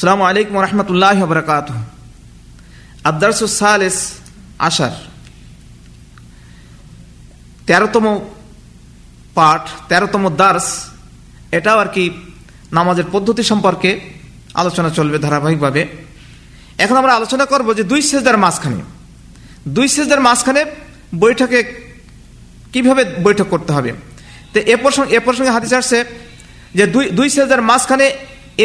সালামু আলাইকুম রহমতুল্লাহ বরকাত আদারসালিস আশার তেরোতম পাঠ, তেরোতম দার্স, এটাও আর কি নামাজের পদ্ধতি সম্পর্কে আলোচনা চলবে ধারাবাহিকভাবে। এখন আমরা আলোচনা করব যে দুই সেজদার মাঝখানে। দুই সেজদার মাঝখানে বৈঠকে কীভাবে বৈঠক করতে হবে? তো এ প্রসঙ্গে এ প্রসঙ্গে হাদিস আসছে যে দুই দুই সেজদার মাঝখানে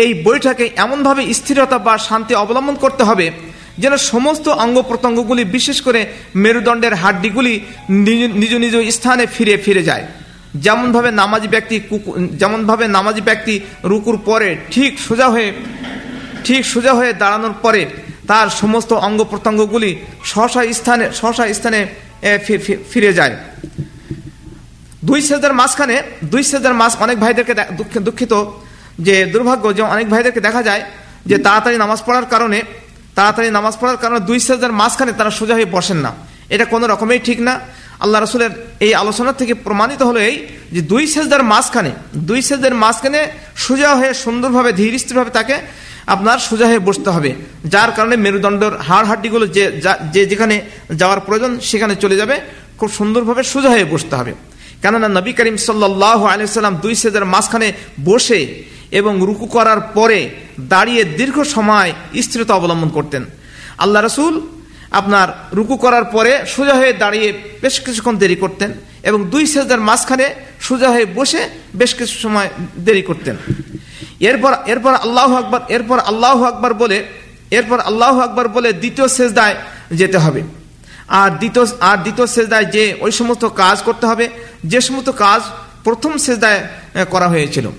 এই বৈঠকে এমনভাবে স্থিরতা বা শান্তি অবলম্বন করতে হবে যেন সমস্ত অঙ্গ প্রত্যঙ্গগুলি, বিশেষ করে মেরুদণ্ডের হাড্ডিগুলি নিজ নিজ স্থানে ফিরে ফিরে যায়। যেমনভাবে নামাজি ব্যক্তি যেমনভাবে নামাজি ব্যক্তি রুকুর পরে ঠিক সোজা হয়ে, ঠিক সোজা হয়ে দাঁড়ানোর পরে তার সমস্ত অঙ্গ প্রত্যঙ্গগুলি সহসা স্থানে সহসা স্থানে ফিরে যায়। দুই সেজার মাঝখানে, দুই সেজার মাস অনেক ভাইদেরকে দুঃখিত যে দুর্ভাগ্য যে অনেক ভাইদেরকে দেখা যায় যে তাড়াতাড়ি নামাজ পড়ার কারণে, তাড়াতাড়ি নামাজ পড়ার কারণে দুই সেজার মাঝখানে তারা সোজা হয়ে বসেন না। এটা কোনো রকমেই ঠিক না। আল্লাহ রসুলের এই আলোচনা থেকে প্রমাণিত হলো এই যে দুই সেজদার মাঝখানে, দুই সেজদার মাঝখানে সোজা হয়ে সুন্দরভাবে ধীর স্থিরভাবে তাকে আপনার সোজা হয়ে বসতে হবে। যার কারণে মেরুদণ্ডর হাড় হাড্ডিগুলো যে যে যেখানে যাওয়ার প্রয়োজন সেখানে চলে যাবে। খুব সুন্দরভাবে সোজা হয়ে বসতে হবে। কেননা নবী করিম সাল্লাহ আলিয়াল্লাম দুই সেজদার মাঝখানে বসে এবং রুকু করার পরে দাঁড়িয়ে দীর্ঘ সময় স্থিরতা অবলম্বন করতেন। আল্লাহ রসুল আপনার রুকু করার পরে সোজা হয়ে দাঁড়িয়ে বেশ কিছুক্ষণ দেরি করতেন এবং দুই সেজদার মাঝখানে সোজা হয়ে বসে বেশ কিছু সময় দেরি করতেন। এরপর এরপর আল্লাহ আকবর, এরপর আল্লাহ আকবর বলে, এরপর আল্লাহ আকবর বলে দ্বিতীয় সেজদায় যেতে হবে। আর দ্বিতীয় আর দ্বিতীয় সেজদায় যে ওই সমস্ত কাজ করতে হবে, যে সমস্ত কাজ প্রথম সেজদায় করা হয়েছিল।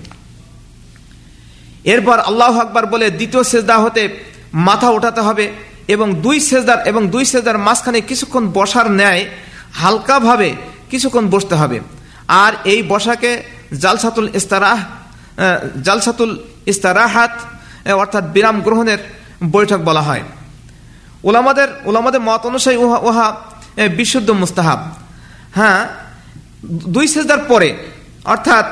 এরপর আল্লাহ আকবর বলে দ্বিতীয় সেজদা হতে মাথা ওঠাতে হবে এবং দুই সেজদার এবং দুই সেজদার মাঝখানে কিছুক্ষণ বসার ন্যায় হালকাভাবে কিছুক্ষণ বসতে হবে। আর এই বসাকে জালসাতুল ইস্তারাহ জালসাতুল ইস্তারাহাত অর্থাৎ বিরাম গ্রহণের বৈঠক বলা হয়। ওলামাদের ওলামাদের মত অনুসারী উহা উহা বিশুদ্ধ মুস্তাহাব। হ্যাঁ দুই সেজদার পরে, অর্থাৎ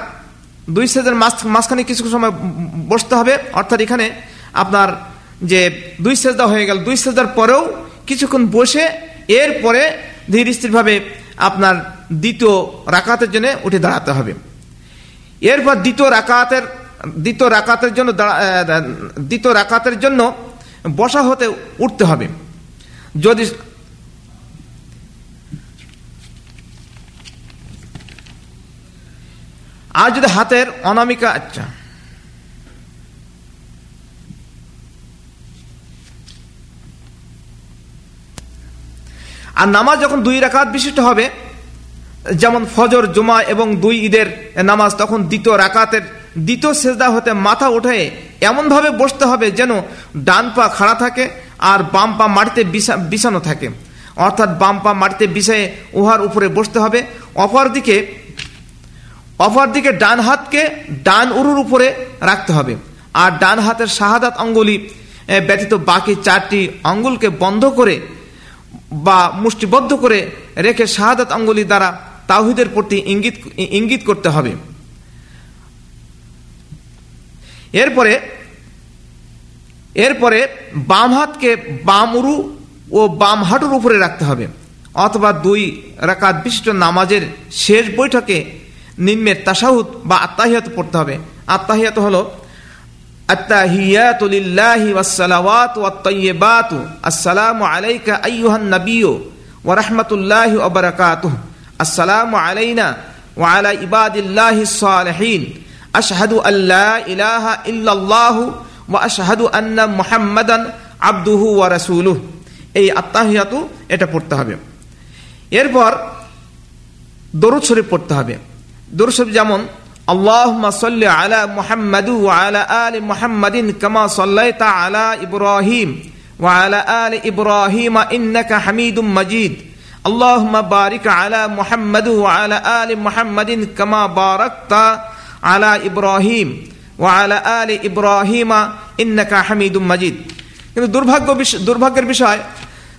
দুই সেজদার মাঝখানে কিছু সময় বসতে হবে। অর্থাৎ এখানে আপনার যে দুই সেজদা হয়ে গেল, দুই সেজদার পরেও কিছুক্ষণ বসে এরপরে ধীর স্থিরভাবে আপনার দ্বিতীয় রাকাতের জন্য উঠে দাঁড়াতে হবে। এরপর দ্বিতীয় রাকাতের দ্বিতীয় রাকাতের জন্য দ্বিতীয় রাকাতের জন্য বসা হতে উঠতে হবে। যদি আর যদি হাতের অনামিকা আচ্ছা। আর নামাজ যখন দুই রাকাত বিশিষ্ট হবে, যেমন ফজর, জুমা এবং দুই ঈদের নামাজ, তখন দ্বিতীয় রাকাতের দ্বিতীয় সেজদা হতে মাথা উঠে এমনভাবে বসতে হবে যেন ডান পা খাড়া থাকে আর বাম পা মাটিতে বিছানো থাকে। অর্থাৎ বাম পা মাটিতে বিছায়ে উহার উপরে বসতে হবে। অপর দিকে অপর দিকে ডান হাতকে ডান উরুর উপরে রাখতে হবে। আর ডান হাতের শাহাদাত অঙ্গুলি ব্যতীত বাকি চারটি অঙ্গুলকে বন্ধ করে বা মুষ্টিবদ্ধ করে রেখে শাহাদাত অঙ্গুলি দ্বারা তাহিদের প্রতি ইঙ্গিত ইঙ্গিত করতে হবে। এরপরে এরপরে বাম হাতকে বাম উরু ও বাম হাঁটুর উপরে রাখতে হবে। অথবা দুই রাকাত বিশিষ্ট নামাজের শেষ বৈঠকে নিম্নের তাসাহুদ বা আত্মাহিয়াত পড়তে হবে আত্মাহিয়াত হলো التحيات لله والصلوات والطيبات السلام عليك أيها النبي ورحمة الله وبركاته السلام علينا وعلى عباد الله الصالحين أشهد أن لا إله إلا الله وأشهد أن محمدا عبده ورسوله এই আত্মাহিয়াতু এটা পড়তে হবে এরপর দরুদ শরীফ পড়তে হবে দুরুসব যেমন আল্লাহ আলা আলি মুহাম্মাদিন কামা সাল্লাইতা আলা ইব্রাহিম ওয়া আলা আলি হামিদুম আলা আলি আলা ওয়া আলি হামিদুম কিন্তু দুর্ভাগ্য দুর্ভাগ্যের বিষয়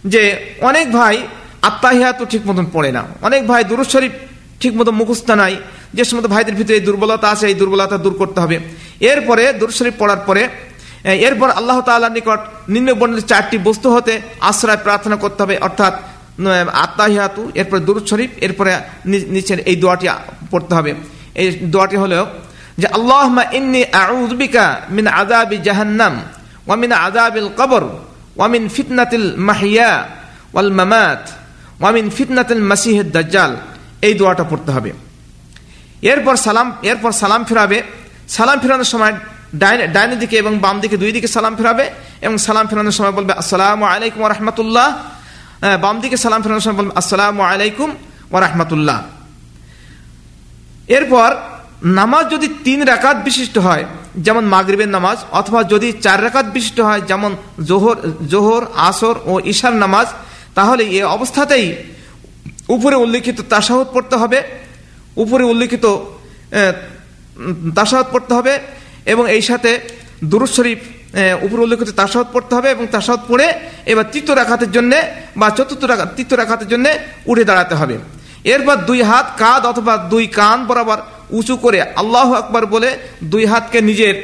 যে অনেক ভাই আত্মাহিয়া তো ঠিক মতন পড়ে না। অনেক ভাই দুরুদ শরীফ ঠিক মতন মুখস্থ নাই। যে সমস্ত ভাইদের ভিতরে এই দুর্বলতা আছে, এই দুর্বলতা দূর করতে হবে। এরপরে দুরুদ শরীফ পড়ার পরে এরপর আল্লাহ তাল্লাহ নিকট নিম্ন বর্ণিত চারটি বস্তু হতে আশ্রয় প্রার্থনা করতে হবে, অর্থাৎ আত্মাহিয়াতু, এরপরে দুরুদ শরীফ এরপরে নিচের এই দোয়াটি পড়তে হবে। এই দোয়াটি হলো যে আল্লাহ ইন্নি আউযবিকা মিন আযাবি জাহান্নাম ওয়া মিন আযাবিল কবর ওয়া মিন ফিতনাতিল মাহিয়া ওয়াল মামাত ওয়া মিন ফিতনাতিল মাসিহিদ দাজ্জাল। এই দোয়াটা পড়তে হবে। এরপর সালাম এরপর সালাম ফেরাবে। সালাম ফেরানোর সময় ডাইনের দিকে এবং বাম দিকে দুই দিকে সালাম ফেরাবে এবং সালাম ফেরানোর সময় বলবে, আসসালামু আলাইকুম রহমতুল্লাহ। বাম দিকে সালাম ফেরানোর সময় বলবে, আসসালামু আলাইকুম ওরহমতুল্লাহ এরপর নামাজ যদি তিন রাকাত বিশিষ্ট হয়, যেমন মাগরিবের নামাজ, অথবা যদি চার রাকাত বিশিষ্ট হয়, যেমন জোহর জোহর, আসর ও ঈশার নামাজ, তাহলে এ অবস্থাতেই উপরে উল্লিখিত তাসাহুদ পড়তে হবে। উপরে উল্লিখিত তাসাহত পড়তে হবে এবং এই সাথে দুরুদ শরীফ উপরে উল্লেখিত তাসাহত পড়তে হবে এবং তাসাহত পড়ে এবার তৃতীয় রাখাতের জন্য বা চতুর্থ রাখা, তৃতীয় রাখাতের জন্য উঠে দাঁড়াতে হবে। এরপর দুই হাত কাঁধ অথবা দুই কান বরাবর উঁচু করে আল্লাহ আকবর বলে দুই হাতকে নিজের,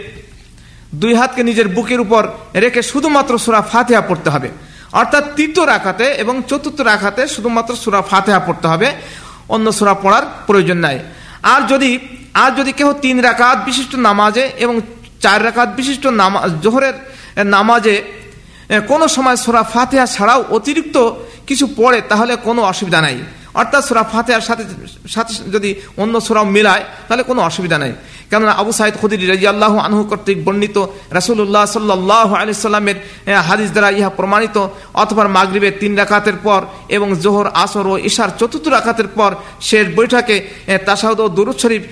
দুই হাতকে নিজের বুকের উপর রেখে শুধুমাত্র সুরা ফাতেহা পড়তে হবে। অর্থাৎ তৃতীয় রাখাতে এবং চতুর্থ রাখাতে শুধুমাত্র সুরা ফাতেহা পড়তে হবে। অন্য সুরা পড়ার প্রয়োজন নাই। আর যদি আর যদি কেউ তিন রাকাত বিশিষ্ট নামাজে এবং চার রাকাত বিশিষ্ট নামাজ জোহরের নামাজে কোনো সময় সোরা ফাতেহা ছাড়াও অতিরিক্ত কিছু পড়ে, তাহলে কোনো অসুবিধা নাই। অর্থাৎ সোরা ফাতেহার সাথে সাথে যদি অন্য সোরাও মেলায়, তাহলে কোনো অসুবিধা নাই। কেননা আবু সাইদ খুদির রাজি আল্লাহ আনহু কর্তৃক বর্ণিত রাসুল্লাহ সাল্লাহ আলি সাল্লামের হাদিস দ্বারা ইহা প্রমাণিত। অথবা মাগরীবের তিন রাকাতের পর এবং জোহর, আসর ও ঈশার চতুর্থ রাকাতের পর শেষ বৈঠকে তাসাউদ ও দুরুদ শরীফ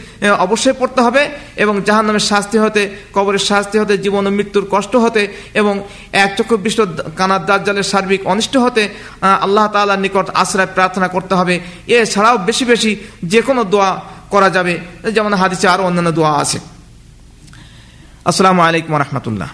অবশ্যই পড়তে হবে এবং জাহান্নামের শাস্তি হতে, কবরের শাস্তি হতে, জীবন ও মৃত্যুর কষ্ট হতে এবং এক চক্ষু চক্ষুবিষ্ট কানার দাজ্জালের সার্বিক অনিষ্ট হতে আল্লাহ তাল্লাহ নিকট আশ্রয় প্রার্থনা করতে হবে। এছাড়াও বেশি বেশি যে কোনো দোয়া করা যাবে। যেমন হাদিসে আরও অন্যান্য দোয়া আছে। আসসালামু আলাইকুম রহমতুল্লাহ।